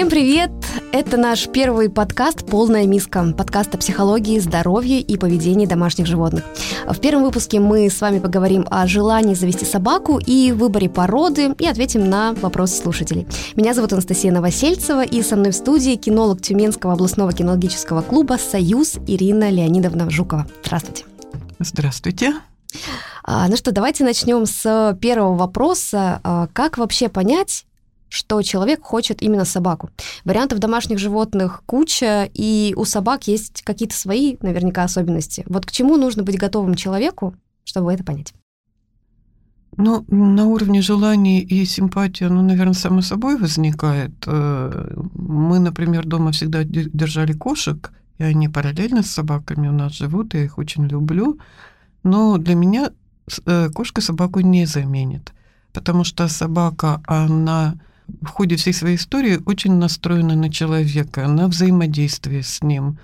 Всем привет! Это наш первый подкаст «Полная миска». Подкаст о психологии, здоровье и поведении домашних животных. В первом выпуске мы с вами поговорим о желании завести собаку и выборе породы и ответим на вопросы слушателей. Меня зовут Анастасия Новосельцева и со мной в студии кинолог Тюменского областного кинологического клуба «Союз» Ирина Леонидовна Жукова. Здравствуйте. Здравствуйте. А, ну что, давайте начнем с первого вопроса. А, как вообще понять, что человек хочет именно собаку. Вариантов домашних животных куча, и у собак есть какие-то свои, наверняка, особенности. Вот к чему нужно быть готовым человеку, чтобы это понять? Ну, на уровне желаний и симпатии, ну, наверное, само собой возникает. Э, мы, например, дома всегда держали кошек, и они параллельно с собаками у нас живут, я их очень люблю. Но для меня э, кошка собаку не заменит, потому что собака, она в ходе всей своей истории очень настроена на человека, на взаимодействие с ним,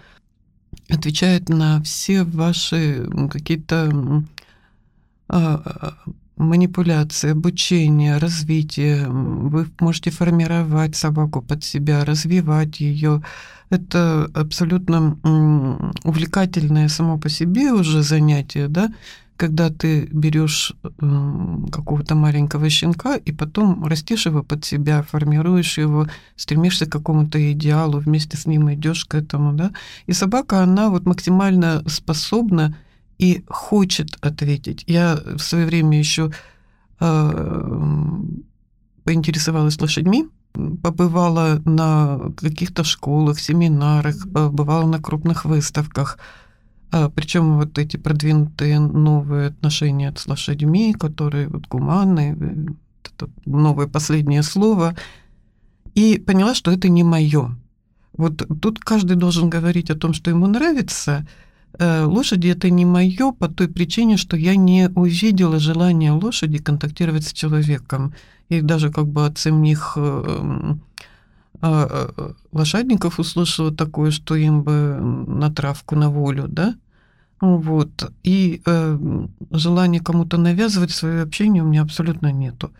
отвечает на все ваши какие-то а, манипуляции, обучение, развитие. Вы можете формировать собаку под себя, развивать ее. Это абсолютно увлекательное само по себе уже занятие, да, когда ты берешь какого-то маленького щенка и потом растишь его под себя, формируешь его, стремишься к какому-то идеалу, вместе с ним идешь к этому, да. И собака, она вот максимально способна и хочет ответить. Я в свое время еще э, поинтересовалась лошадьми, побывала на каких-то школах, семинарах, побывала на крупных выставках – а, причем вот эти продвинутые новые отношения с лошадьми, которые вот гуманные, э, это новое последнее слово, и поняла, что это не мое. Вот тут каждый должен говорить о том, что ему нравится. Э, лошади это не мое по той причине, что я не увидела желания лошади контактировать с человеком. И даже как бы от самих а, а, лошадников услышала такое, что им бы на травку, на волю, да? Вот. И э, желания кому-то навязывать свое общение у меня абсолютно нету.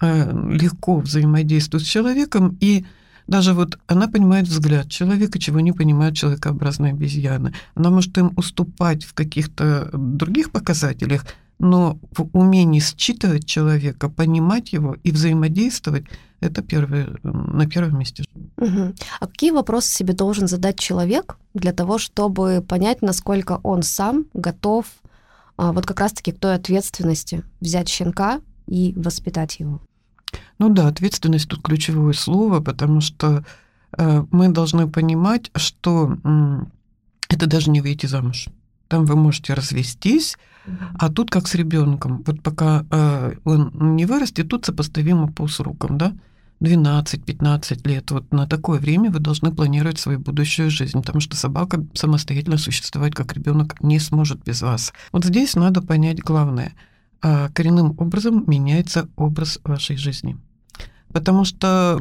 Э, легко взаимодействую с человеком, и даже вот она понимает взгляд человека, чего не понимают человекообразные обезьяны. Она может им уступать в каких-то других показателях, но в умении считывать человека, понимать его и взаимодействовать – это первое, на первом месте. Угу. А какие вопросы себе должен задать человек для того, чтобы понять, насколько он сам готов а, вот как раз-таки к той ответственности взять щенка и воспитать его? Ну да, ответственность тут ключевое слово, потому что э, мы должны понимать, что э, это даже не выйти замуж. Там вы можете развестись, а тут как с ребенком. Вот пока э, он не вырастет, тут сопоставимо по срокам, да? 12-15 лет. Вот на такое время вы должны планировать свою будущую жизнь, потому что собака самостоятельно существовать как ребенок не сможет без вас. Вот здесь надо понять главное. А коренным образом меняется образ вашей жизни. Потому что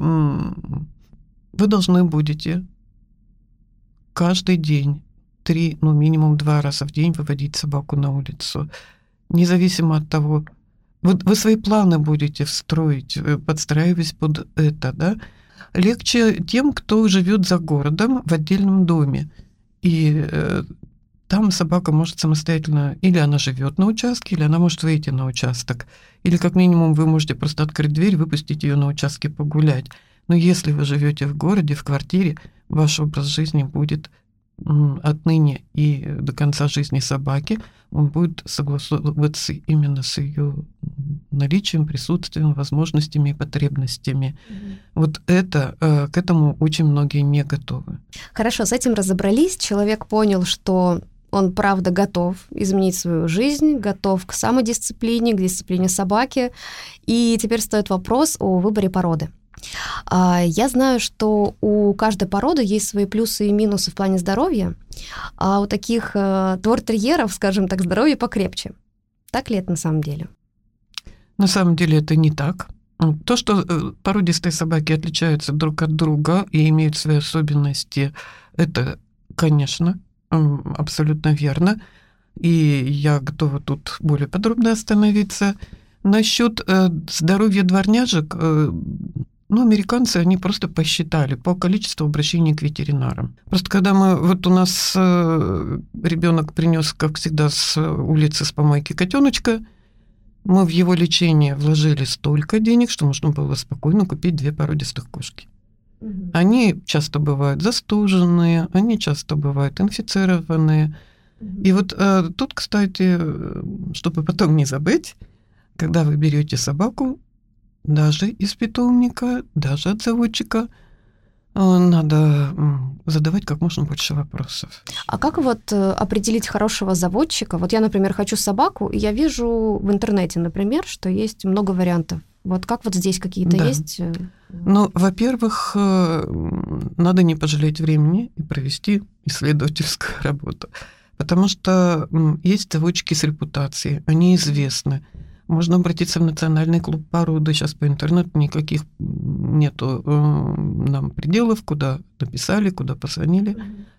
вы должны будете каждый день три, ну минимум два раза в день выводить собаку на улицу, независимо от того, вот вы свои планы будете строить, э, подстраиваясь под это, да. Легче тем, кто живет за городом в отдельном доме. И э, там собака может самостоятельно, или она живет на участке, или она может выйти на участок. Или как минимум вы можете просто открыть дверь, выпустить ее на участке погулять. Но если вы живете в городе, в квартире, ваш образ жизни будет отныне и до конца жизни собаки, он будет согласовываться именно с ее наличием, присутствием, возможностями и потребностями. Mm-hmm. Вот это, э, к этому очень многие не готовы. Хорошо, с этим разобрались. Человек понял, что он правда готов изменить свою жизнь, готов к самодисциплине, к дисциплине собаки. И теперь стоит вопрос о выборе породы. А, я знаю, что у каждой породы есть свои плюсы и минусы в плане здоровья, а у таких э, твортерьеров, скажем так, здоровье покрепче. Так ли это на самом деле? На самом деле это не так. То, что э, породистые собаки отличаются друг от друга и имеют свои особенности, это, конечно, абсолютно верно. И я готова тут более подробно остановиться. Насчет э, здоровья дворняжек, Ну, американцы, они просто посчитали по количеству обращений к ветеринарам. Просто когда мы, вот у нас э, ребенок принес, как всегда, с улицы с помойки котеночка, мы в его лечение вложили столько денег, что можно было спокойно купить две породистых кошки. Угу. Они часто бывают застуженные, они часто бывают инфицированные. Угу. И вот э, тут, кстати, чтобы потом не забыть, когда вы берете собаку, даже из питомника, даже от заводчика, э, надо задавать как можно больше вопросов. А как вот э, определить хорошего заводчика? Вот я, например, хочу собаку, и я вижу в интернете, например, что есть много вариантов. Вот как вот здесь какие-то да. есть? Э, ну, во-первых, надо не пожалеть времени и провести исследовательскую работу. Потому что есть заводчики с репутацией, они известны. Можно обратиться в Национальный клуб породы. Сейчас по интернету никаких нету э, нам пределов, куда написали, куда позвонили.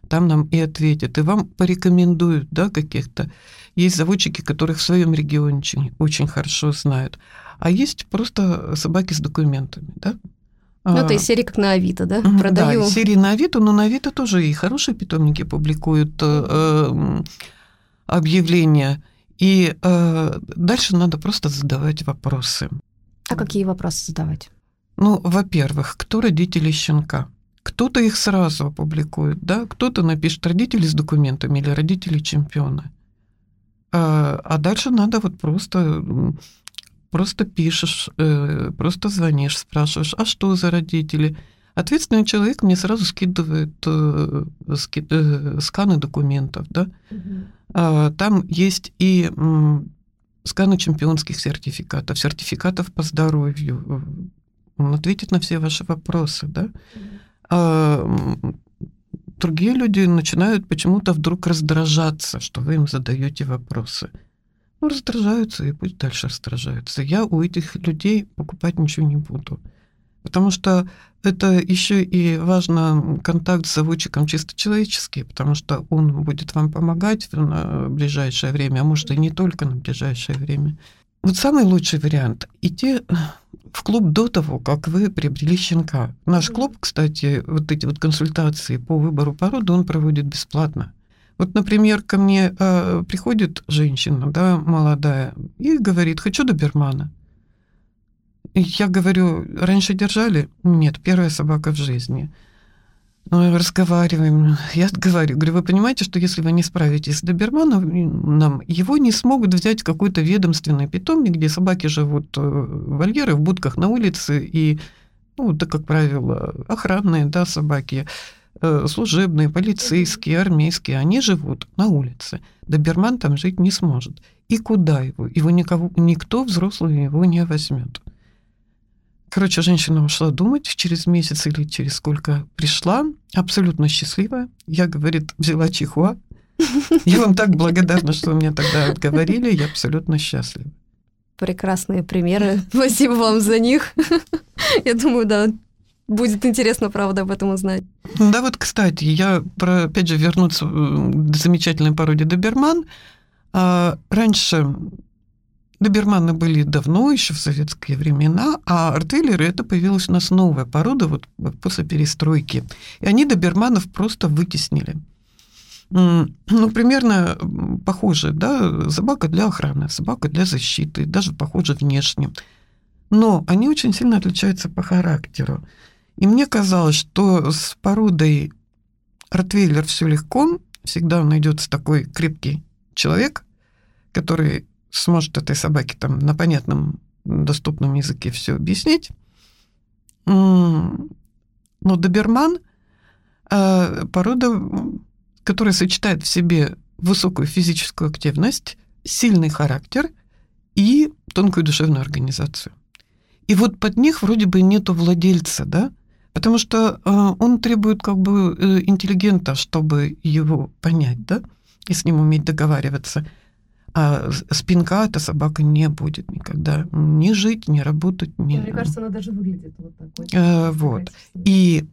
Там нам и ответят. И вам порекомендуют да, каких-то. Есть заводчики, которых в своем регионе очень, очень хорошо знают. А есть просто собаки с документами. Да? Ну, это из серии как на Авито, да? Продаю. Да, серии на Авито, но на Авито тоже и хорошие питомники публикуют э, э, объявления. И э, дальше надо просто задавать вопросы. А какие вопросы задавать? Ну, во-первых, кто родители щенка? Кто-то их сразу опубликует, да? Кто-то напишет родители с документами или родители чемпиона. А, а дальше надо вот просто просто пишешь, э, просто звонишь, спрашиваешь, а что за родители? Ответственный человек мне сразу скидывает э, ски, э, сканы документов, да. Угу. Там есть и сканы чемпионских сертификатов, сертификатов по здоровью. Он ответит на все ваши вопросы, да. Угу. Другие люди начинают почему-то вдруг раздражаться, что вы им задаете вопросы. Ну, раздражаются, и пусть дальше раздражаются. Я у этих людей покупать ничего не буду. Потому что это еще и важно контакт с заводчиком чисто человеческий, потому что он будет вам помогать на ближайшее время, а может и не только на ближайшее время. Вот самый лучший вариант – идти в клуб до того, как вы приобрели щенка. Наш клуб, кстати, вот эти вот консультации по выбору породы он проводит бесплатно. Вот, например, ко мне э, приходит женщина, да, молодая, и говорит, хочу добермана. Я говорю, раньше держали? Нет, первая собака в жизни. Ну, разговариваем. Я говорю, говорю, вы понимаете, что если вы не справитесь с доберманом, нам его не смогут взять какой-то ведомственный питомник, где собаки живут э, в вольеры, в будках на улице, и, ну, это, как правило, охранные, да, собаки, э, служебные, полицейские, армейские, они живут на улице. Доберман там жить не сможет. И куда его? Его никого, никто взрослый его не возьмет. Короче, женщина ушла думать через месяц или через сколько пришла, абсолютно счастливая. Я, говорит, взяла чихуа. Я вам так благодарна, что вы мне тогда отговорили, я абсолютно счастлива. Прекрасные примеры. Спасибо вам за них. Я думаю, да, будет интересно, правда, об этом узнать. Да, вот, кстати, я, про, опять же, вернуться к замечательной породе Доберман. А, раньше Доберманы были давно, еще в советские времена, а артиллеры это появилась у нас новая порода вот после перестройки. И они доберманов просто вытеснили. Ну, примерно похоже, да, собака для охраны, собака для защиты, даже похоже внешне. Но они очень сильно отличаются по характеру. И мне казалось, что с породой Ротвейлер все легко, всегда найдется такой крепкий человек, который сможет этой собаке там на понятном, доступном языке все объяснить. Но доберман э, порода, которая сочетает в себе высокую физическую активность, сильный характер и тонкую душевную организацию. И вот под них вроде бы нету владельца, да, потому что э, он требует как бы э, интеллигента, чтобы его понять, да, и с ним уметь договариваться. А спинка эта собака не будет никогда ни жить, ни работать. Ни... Мне кажется, она даже выглядит вот такой. Э, вот. И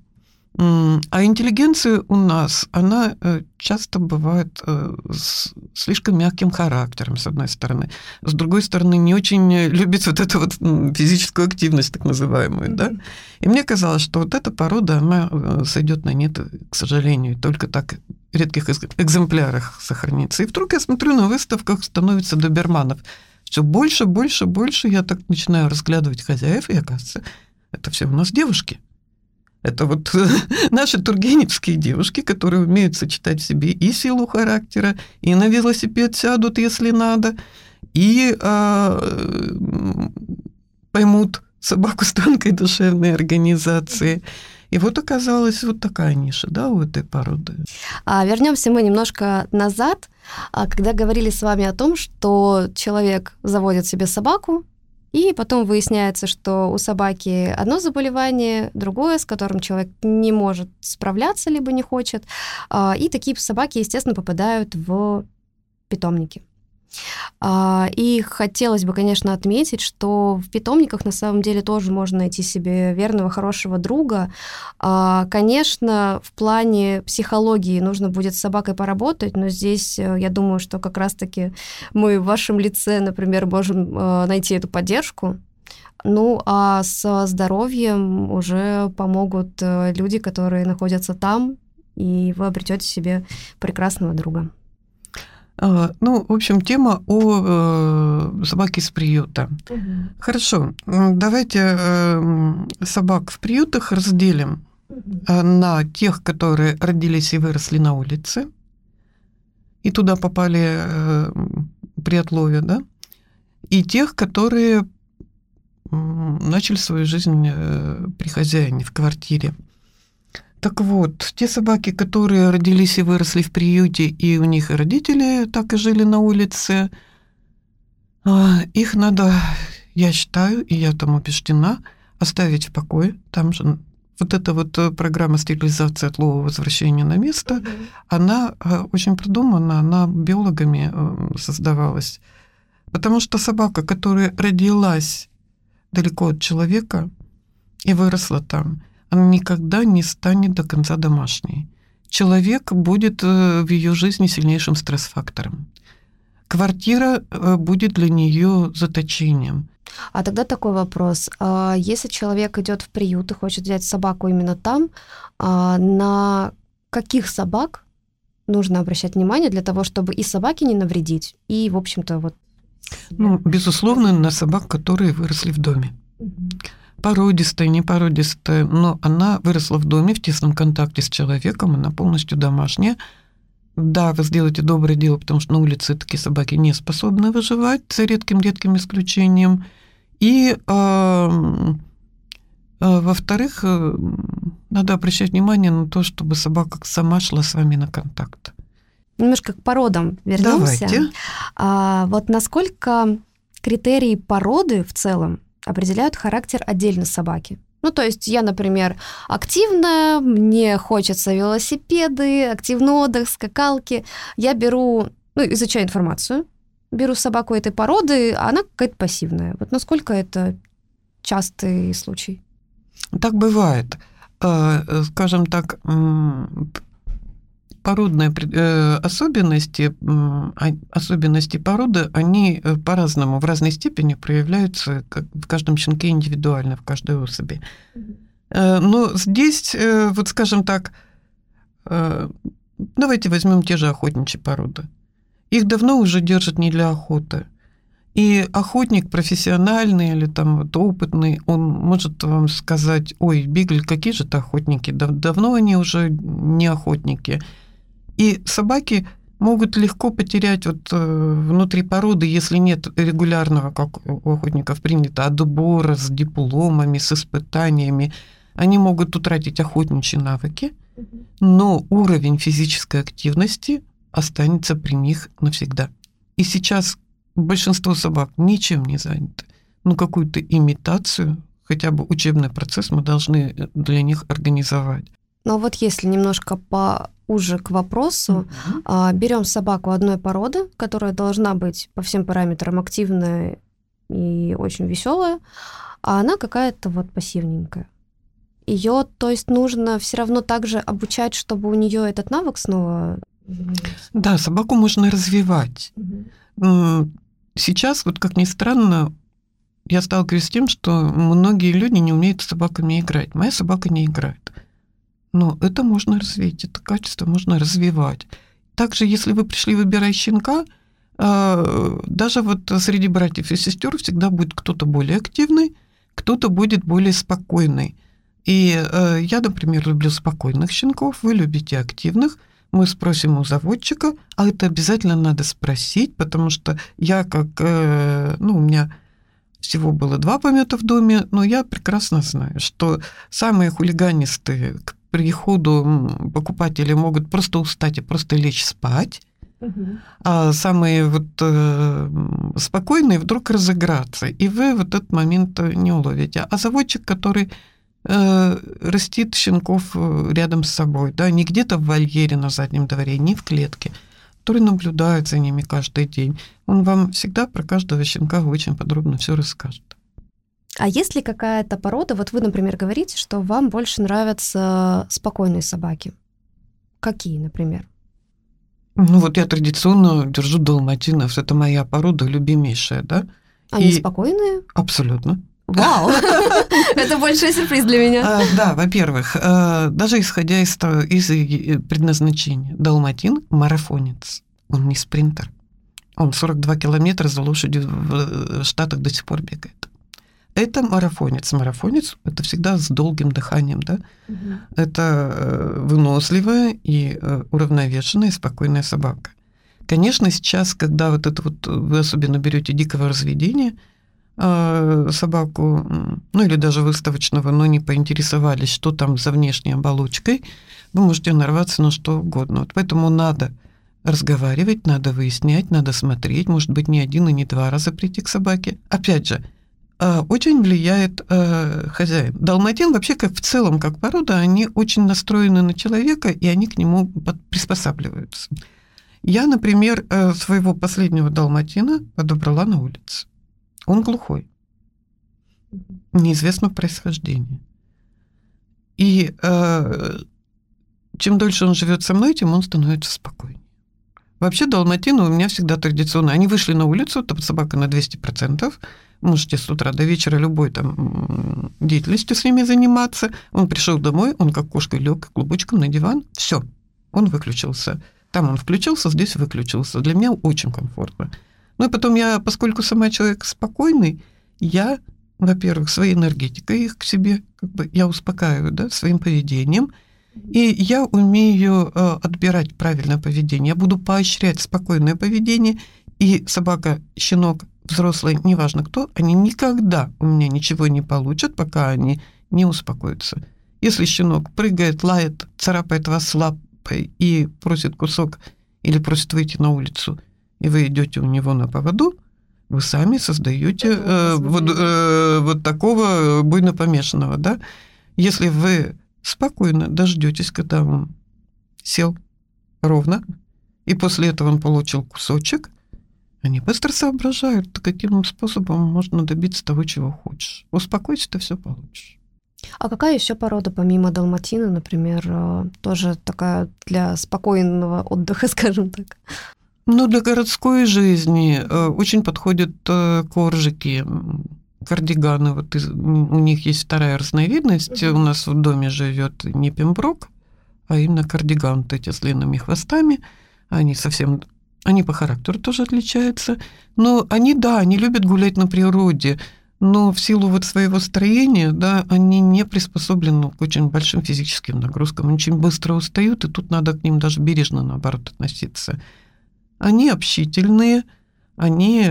А интеллигенция у нас, она э, часто бывает э, с слишком мягким характером, с одной стороны. С другой стороны, не очень любит вот эту вот физическую активность, так называемую, mm-hmm. да. И мне казалось, что вот эта порода, она э, сойдет на нет, к сожалению, только так в редких экземплярах сохранится. И вдруг я смотрю, на выставках становится доберманов. Все больше, больше, больше я так начинаю разглядывать хозяев, и оказывается, это все у нас девушки. Это вот наши тургеневские девушки, которые умеют сочетать в себе и силу характера, и на велосипед сядут, если надо, и э, поймут собаку с тонкой душевной организацией. И вот оказалась вот такая ниша, да, у этой породы. А, вернемся мы немножко назад, а, когда говорили с вами о том, что человек заводит себе собаку, и потом выясняется, что у собаки одно заболевание, другое, с которым человек не может справляться, либо не хочет. А, и такие собаки, естественно, попадают в питомники. А, и хотелось бы, конечно, отметить, что в питомниках на самом деле тоже можно найти себе верного, хорошего друга. А, конечно, в плане психологии нужно будет с собакой поработать, но здесь э, я думаю, что как раз-таки мы в вашем лице, например, можем э, найти эту поддержку. Ну, а со здоровьем уже помогут э, люди, которые находятся там, и вы обретете себе прекрасного друга. А, ну, в общем, тема о э, собаке с приюта. Угу. Хорошо, давайте э, собак в приютах разделим угу. на тех, которые родились и выросли на улице, и туда попали э, при отлове, да, и тех, которые начали свою жизнь при хозяине в квартире. Так вот, те собаки, которые родились и выросли в приюте, и у них родители так и жили на улице, а, их надо, я считаю, и я там убеждена, оставить в покое. Там же вот эта вот э, программа стерилизации от лова возвращения на место, mm-hmm. она э, очень продумана, она биологами э, создавалась. Потому что собака, которая родилась далеко от человека и выросла там, она никогда не станет до конца домашней. Человек будет э, в ее жизни сильнейшим стресс-фактором. Квартира э, будет для нее заточением. А тогда такой вопрос. А если человек идет в приют и хочет взять собаку именно там, а на каких собак нужно обращать внимание для того, чтобы и собаке не навредить, и, в общем-то, вот... Ну, безусловно, на собак, которые выросли в доме. Угу породистая, не породистая, но она выросла в доме в тесном контакте с человеком, она полностью домашняя. Да, вы сделаете доброе дело, потому что на улице такие собаки не способны выживать, за редким-редким исключением. И, э, э, во-вторых, э, надо обращать внимание на то, чтобы собака сама шла с вами на контакт. Немножко к породам вернемся. Давайте. А, вот насколько критерии породы в целом определяют характер отдельно собаки. Ну, то есть я, например, активная, мне хочется велосипеды, активный отдых, скакалки. Я беру, ну, изучаю информацию, беру собаку этой породы, а она какая-то пассивная. Вот насколько это частый случай? Так бывает. Э, скажем так, породные э, особенности, особенности породы, они э, по-разному, в разной степени проявляются как в каждом щенке индивидуально, в каждой особи. Э, но здесь, вот скажем так, давайте возьмем те же охотничьи породы. Их давно уже держат не для охоты. И охотник профессиональный или там вот опытный, он может вам сказать, ой, Бигль, какие же это охотники, давно они уже не охотники. И собаки могут легко потерять вот э, внутри породы, если нет регулярного, как у охотников принято, отбора с дипломами, с испытаниями. Они могут утратить охотничьи навыки, но уровень физической активности останется при них навсегда. И сейчас большинство собак ничем не заняты. Ну, какую-то имитацию, хотя бы учебный процесс мы должны для них организовать. Но вот если немножко по уже к вопросу, mm-hmm. берем собаку одной породы, которая должна быть по всем параметрам активная и очень веселая, а она какая-то вот пассивненькая. Ее, то есть, нужно все равно также обучать, чтобы у нее этот навык снова. Да, собаку можно развивать. Угу. Сейчас, вот как ни странно, я сталкиваюсь с тем, что многие люди не умеют с собаками играть. Моя собака не играет. Но это можно развить, это качество можно развивать. Также, если вы пришли выбирать щенка, а, даже вот среди братьев и сестер всегда будет кто-то более активный, кто-то будет более спокойный. И э, я, например, люблю спокойных щенков, вы любите активных. Мы спросим у заводчика, а это обязательно надо спросить, потому что я как, э, ну, у меня всего было два помета в доме, но я прекрасно знаю, что самые хулиганистые приходу покупатели могут просто устать и просто лечь спать, а самые вот э, спокойные вдруг разыграться, и вы вот этот момент не уловите. А заводчик, который э, растит щенков э, рядом с собой, да, не где-то в вольере на заднем дворе, не в клетке, который наблюдает за ними каждый день, он вам всегда про каждого щенка очень подробно все расскажет. А есть ли какая-то порода, вот вы, например, говорите, что вам больше нравятся спокойные собаки? Какие, например? Ну вот я традиционно держу далматинов, это моя порода любимейшая, да. Они И... спокойные? Абсолютно. Вау! Это большой сюрприз для меня. А, да, во-первых, э, даже исходя из, из э, предназначения, далматин – марафонец, он не спринтер. Он 42 километра за лошадью в э, Штатах до сих пор бегает. Это марафонец. Марафонец – это всегда с долгим дыханием, да? Угу. Это выносливая и уравновешенная, спокойная собака. Конечно, сейчас, когда вот это вот вы особенно берете дикого разведения – собаку, ну или даже выставочного, но не поинтересовались, что там за внешней оболочкой, вы можете нарваться на что угодно. Вот поэтому надо разговаривать, надо выяснять, надо смотреть, может быть, не один и не два раза прийти к собаке. Опять же, очень влияет э, хозяин. Далматин вообще как в целом, как порода, они очень настроены на человека, и они к нему приспосабливаются. Я, например, э, своего последнего далматина подобрала на улице. Он глухой, неизвестного происхождения. И э, чем дольше он живет со мной, тем он становится спокойнее. Вообще далматины у меня всегда традиционно. Они вышли на улицу, там собака на 200%. Можете с утра до вечера любой там деятельностью с ними заниматься. Он пришел домой, он как кошка лег клубочком на диван. Все, он выключился. Там он включился, здесь выключился. Для меня очень комфортно. Ну и потом я, поскольку сама человек спокойный, я, во-первых, своей энергетикой их к себе, как бы я успокаиваю, да, своим поведением, и я умею э, отбирать правильное поведение. Я буду поощрять спокойное поведение, и собака, щенок, взрослый, неважно кто, они никогда у меня ничего не получат, пока они не успокоятся. Если щенок прыгает, лает, царапает вас лапой и просит кусок или просит выйти на улицу – и вы идете у него на поводу, вы сами создаете э, вот, э, вот такого буйно помешанного, да? Если вы спокойно дождетесь, когда он сел ровно, и после этого он получил кусочек, они быстро соображают, каким способом можно добиться того, чего хочешь. Успокойся, ты все получишь. А какая еще порода, помимо далматина, например, э, тоже такая для спокойного отдыха, скажем так? Ну, для городской жизни э, очень подходят э, коржики, кардиганы. Вот из, у них есть вторая разновидность. У нас в доме живет не пемброк, а именно кардиган, вот эти с длинными хвостами. Они совсем они по характеру тоже отличаются. Но они, да, они любят гулять на природе, но в силу вот своего строения, да, они не приспособлены к очень большим физическим нагрузкам. Они очень быстро устают, и тут надо к ним даже бережно, наоборот, относиться. Они общительные, они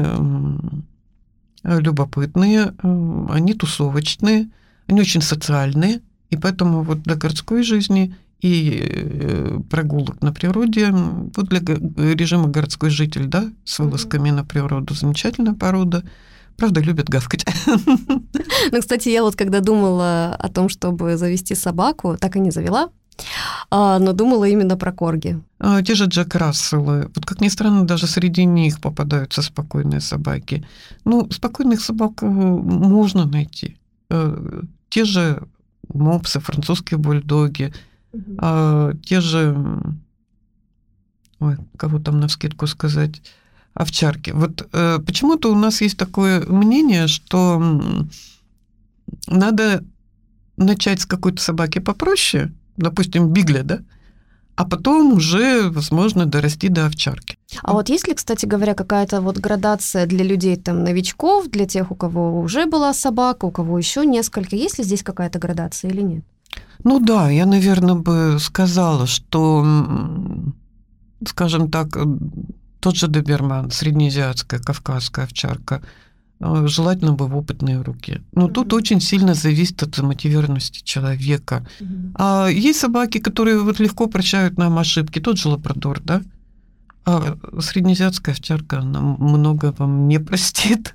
любопытные, они тусовочные, они очень социальные, и поэтому вот для городской жизни и э, прогулок на природе, вот для режима городской житель, да, с вылазками на природу, замечательная порода. Правда, любят гавкать. Ну, кстати, я вот когда думала о том, чтобы завести собаку, так и не завела, а, но думала именно про корги. А, те же Джек Расселы. Вот как ни странно, даже среди них попадаются спокойные собаки. Ну, спокойных собак э, можно найти. Э, те же мопсы, французские бульдоги, угу. а, те же, ой, кого там на скидку сказать, овчарки. Вот э, почему-то у нас есть такое мнение, что надо начать с какой-то собаки попроще, допустим, бигля, да, а потом уже, возможно, дорасти до овчарки. А вот есть ли, кстати говоря, какая-то вот градация для людей, там, новичков, для тех, у кого уже была собака, у кого еще несколько? Есть ли здесь какая-то градация или нет? Ну да, я, наверное, бы сказала, что, скажем так, тот же доберман, среднеазиатская, кавказская овчарка – а, желательно бы в опытные руки. Но mm-hmm. тут очень сильно зависит от замотивированности человека. Mm-hmm. А есть собаки, которые вот легко прощают нам ошибки. Тот же лабрадор, да? А среднеазиатская овчарка, она много вам не простит.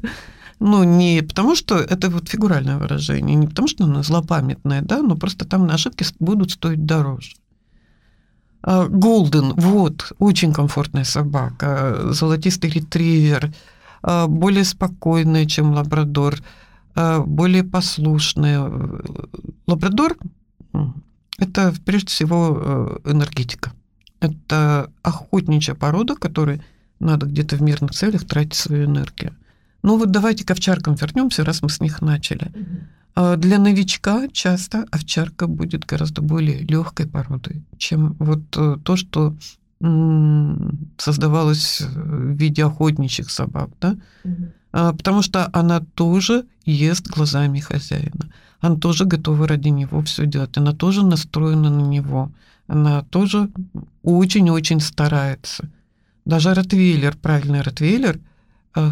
Ну, не потому что это вот фигуральное выражение, не потому что она злопамятная, да, но просто там ошибки будут стоить дороже. Голден, вот, очень комфортная собака, золотистый ретривер – Э, более спокойные, чем лабрадор, э, более послушные. Лабрадор – это прежде всего э, энергетика. Это охотничья порода, которой надо где-то в мирных целях тратить свою энергию. Ну вот давайте к овчаркам вернемся, раз мы с них начали. Для новичка часто овчарка будет гораздо более легкой породой, чем вот то, что создавалась в виде охотничьих собак, да? Угу. Потому что она тоже ест глазами хозяина. Она тоже готова ради него все делать. Она тоже настроена на него. Она тоже очень-очень старается. Даже ротвейлер, правильный ротвейлер а,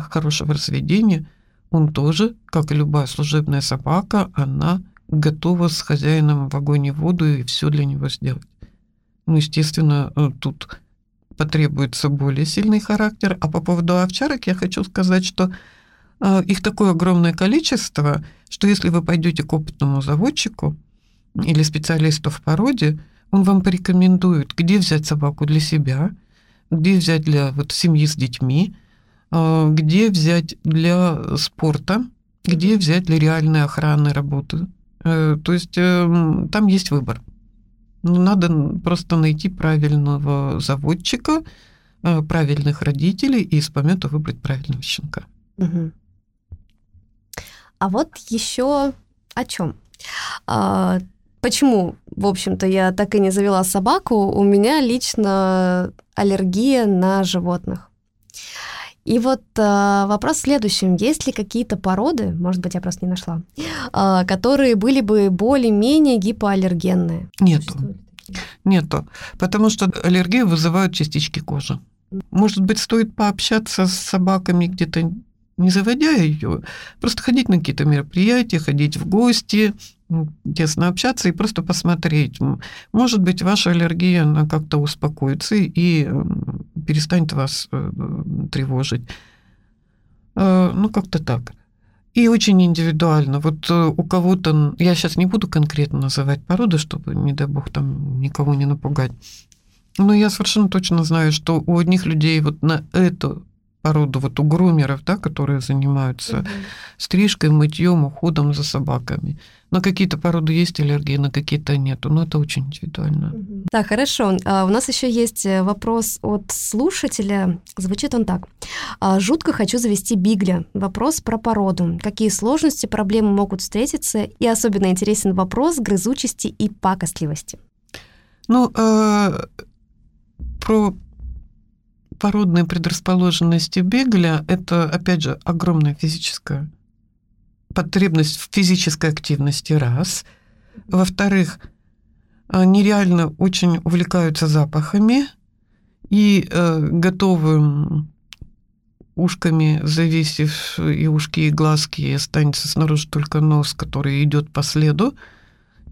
хорошего разведения, он тоже, как и любая служебная собака, она готова с хозяином в огонь и воду и все для него сделать. Ну, естественно, э, тут потребуется более сильный характер. А по поводу овчарок я хочу сказать, что э, их такое огромное количество, что если вы пойдете к опытному заводчику или специалисту в породе, он вам порекомендует, где взять собаку для себя, где взять для вот, семьи с детьми, э, где взять для спорта, где взять для реальной охраны работы. Э, то есть там есть выбор. Ну, надо просто найти правильного заводчика, э, правильных родителей и из помета выбрать правильного щенка. А вот еще о чем? А, почему, в общем-то, я так и не завела собаку? У меня лично аллергия на животных. И вот э, вопрос в следующем. Есть ли какие-то породы, может быть, я просто не нашла, э, которые были бы более-менее гипоаллергенные? Нету. Нету. Потому что аллергию вызывают частички кожи. Может быть, стоит пообщаться с собаками где-то не заводя ее, просто ходить на какие-то мероприятия, ходить в гости, тесно общаться и просто посмотреть. Может быть, ваша аллергия, она как-то успокоится и перестанет вас э, тревожить. Э, ну, как-то так. И очень индивидуально. Вот э, у кого-то, я сейчас не буду конкретно называть породы, чтобы, не дай бог, там никого не напугать. Но я совершенно точно знаю, что у одних людей вот на эту породу вот у грумеров, да, которые занимаются угу. стрижкой, мытьем, уходом за собаками. На какие-то породы есть аллергии, на какие-то нету, но это очень индивидуально. Угу. Так, хорошо. А у нас еще есть э, вопрос от слушателя. Звучит он так. «А, жутко хочу завести бигля. Вопрос про породу. Какие сложности, проблемы могут встретиться? И особенно интересен вопрос грызучести и пакостливости. Ну, э, про породные предрасположенности бегля – это, опять же, огромная физическая потребность в физической активности, раз. Во-вторых, они реально очень увлекаются запахами и э, готовы ушками зависев, и ушки, и глазки, и останется снаружи только нос, который идет по следу,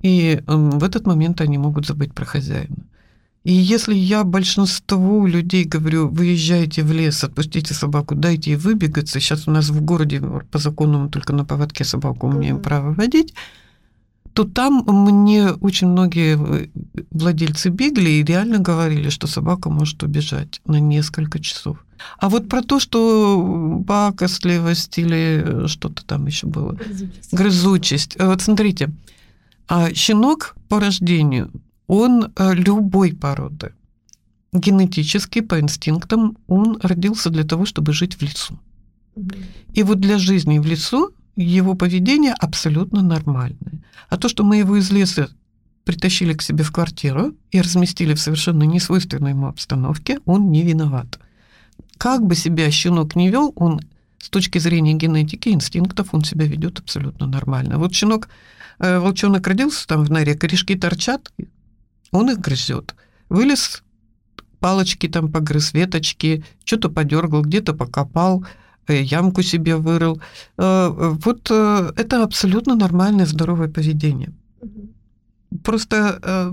и э, в этот момент они могут забыть про хозяина. И если я большинству людей говорю, выезжайте в лес, отпустите собаку, дайте ей выбегаться, сейчас у нас в городе по закону мы только на поводке собаку имеем право водить, то там мне очень многие э, владельцы бегли реально говорили, что собака может убежать на несколько часов. А вот про то, что пакостливость или что-то там еще было, грызучесть. грызучесть. Вот смотрите, А щенок по рождению, он э, любой породы. Генетически, по инстинктам, он родился для того, чтобы жить в лесу. И вот для жизни в лесу его поведение абсолютно нормальное. А то, что мы его из леса притащили к себе в квартиру и разместили в совершенно несвойственной ему обстановке, он не виноват. Как бы себя щенок не вел, он с точки зрения генетики, инстинктов, он себя ведет абсолютно нормально. Вот щенок, э, волчонок родился там в норе, корешки торчат, он их грызет. Вылез, палочки там погрыз, веточки, что-то подергал, где-то покопал, э, ямку себе вырыл. Э, вот это абсолютно нормальное, здоровое поведение. Просто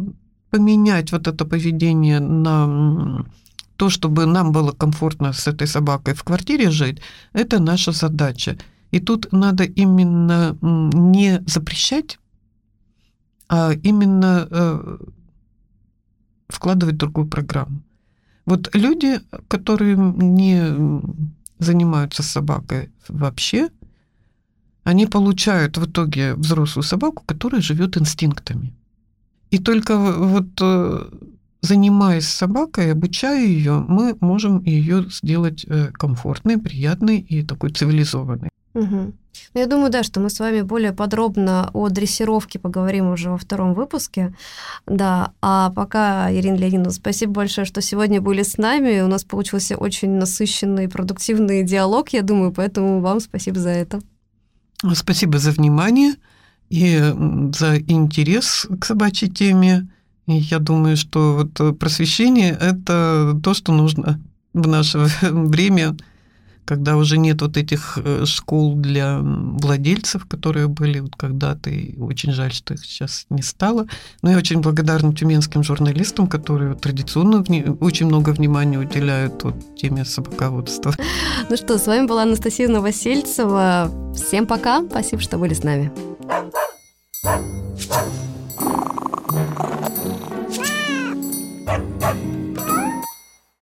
поменять вот это поведение на то, чтобы нам было комфортно с этой собакой в квартире жить, это наша задача. И тут надо именно не запрещать, а именно э, вкладывать другую программу. Вот люди, которые не занимаются собакой вообще, они получают в итоге взрослую собаку, которая живет инстинктами. И только вот э, занимаясь собакой, обучая ее, мы можем ее сделать э, комфортной, приятной и такой цивилизованной. Угу. Ну, я думаю, да, что мы с вами более подробно о дрессировке поговорим уже во втором выпуске. Да, а пока, Ирина Леонидовна, спасибо большое, что сегодня были с нами. У нас получился очень насыщенный, продуктивный диалог, я думаю, поэтому вам спасибо за это. Спасибо за внимание и за интерес к собачьей теме. И я думаю, что вот э, просвещение – это то, что нужно в наше время, когда уже нет вот этих э, школ для владельцев, которые были вот когда-то, и очень жаль, что их сейчас не стало. Но я очень благодарна тюменским журналистам, которые традиционно очень много внимания уделяют вот теме собаководства. Ну что, с вами была Анастасия Новосельцева. Всем пока, спасибо, что были с нами.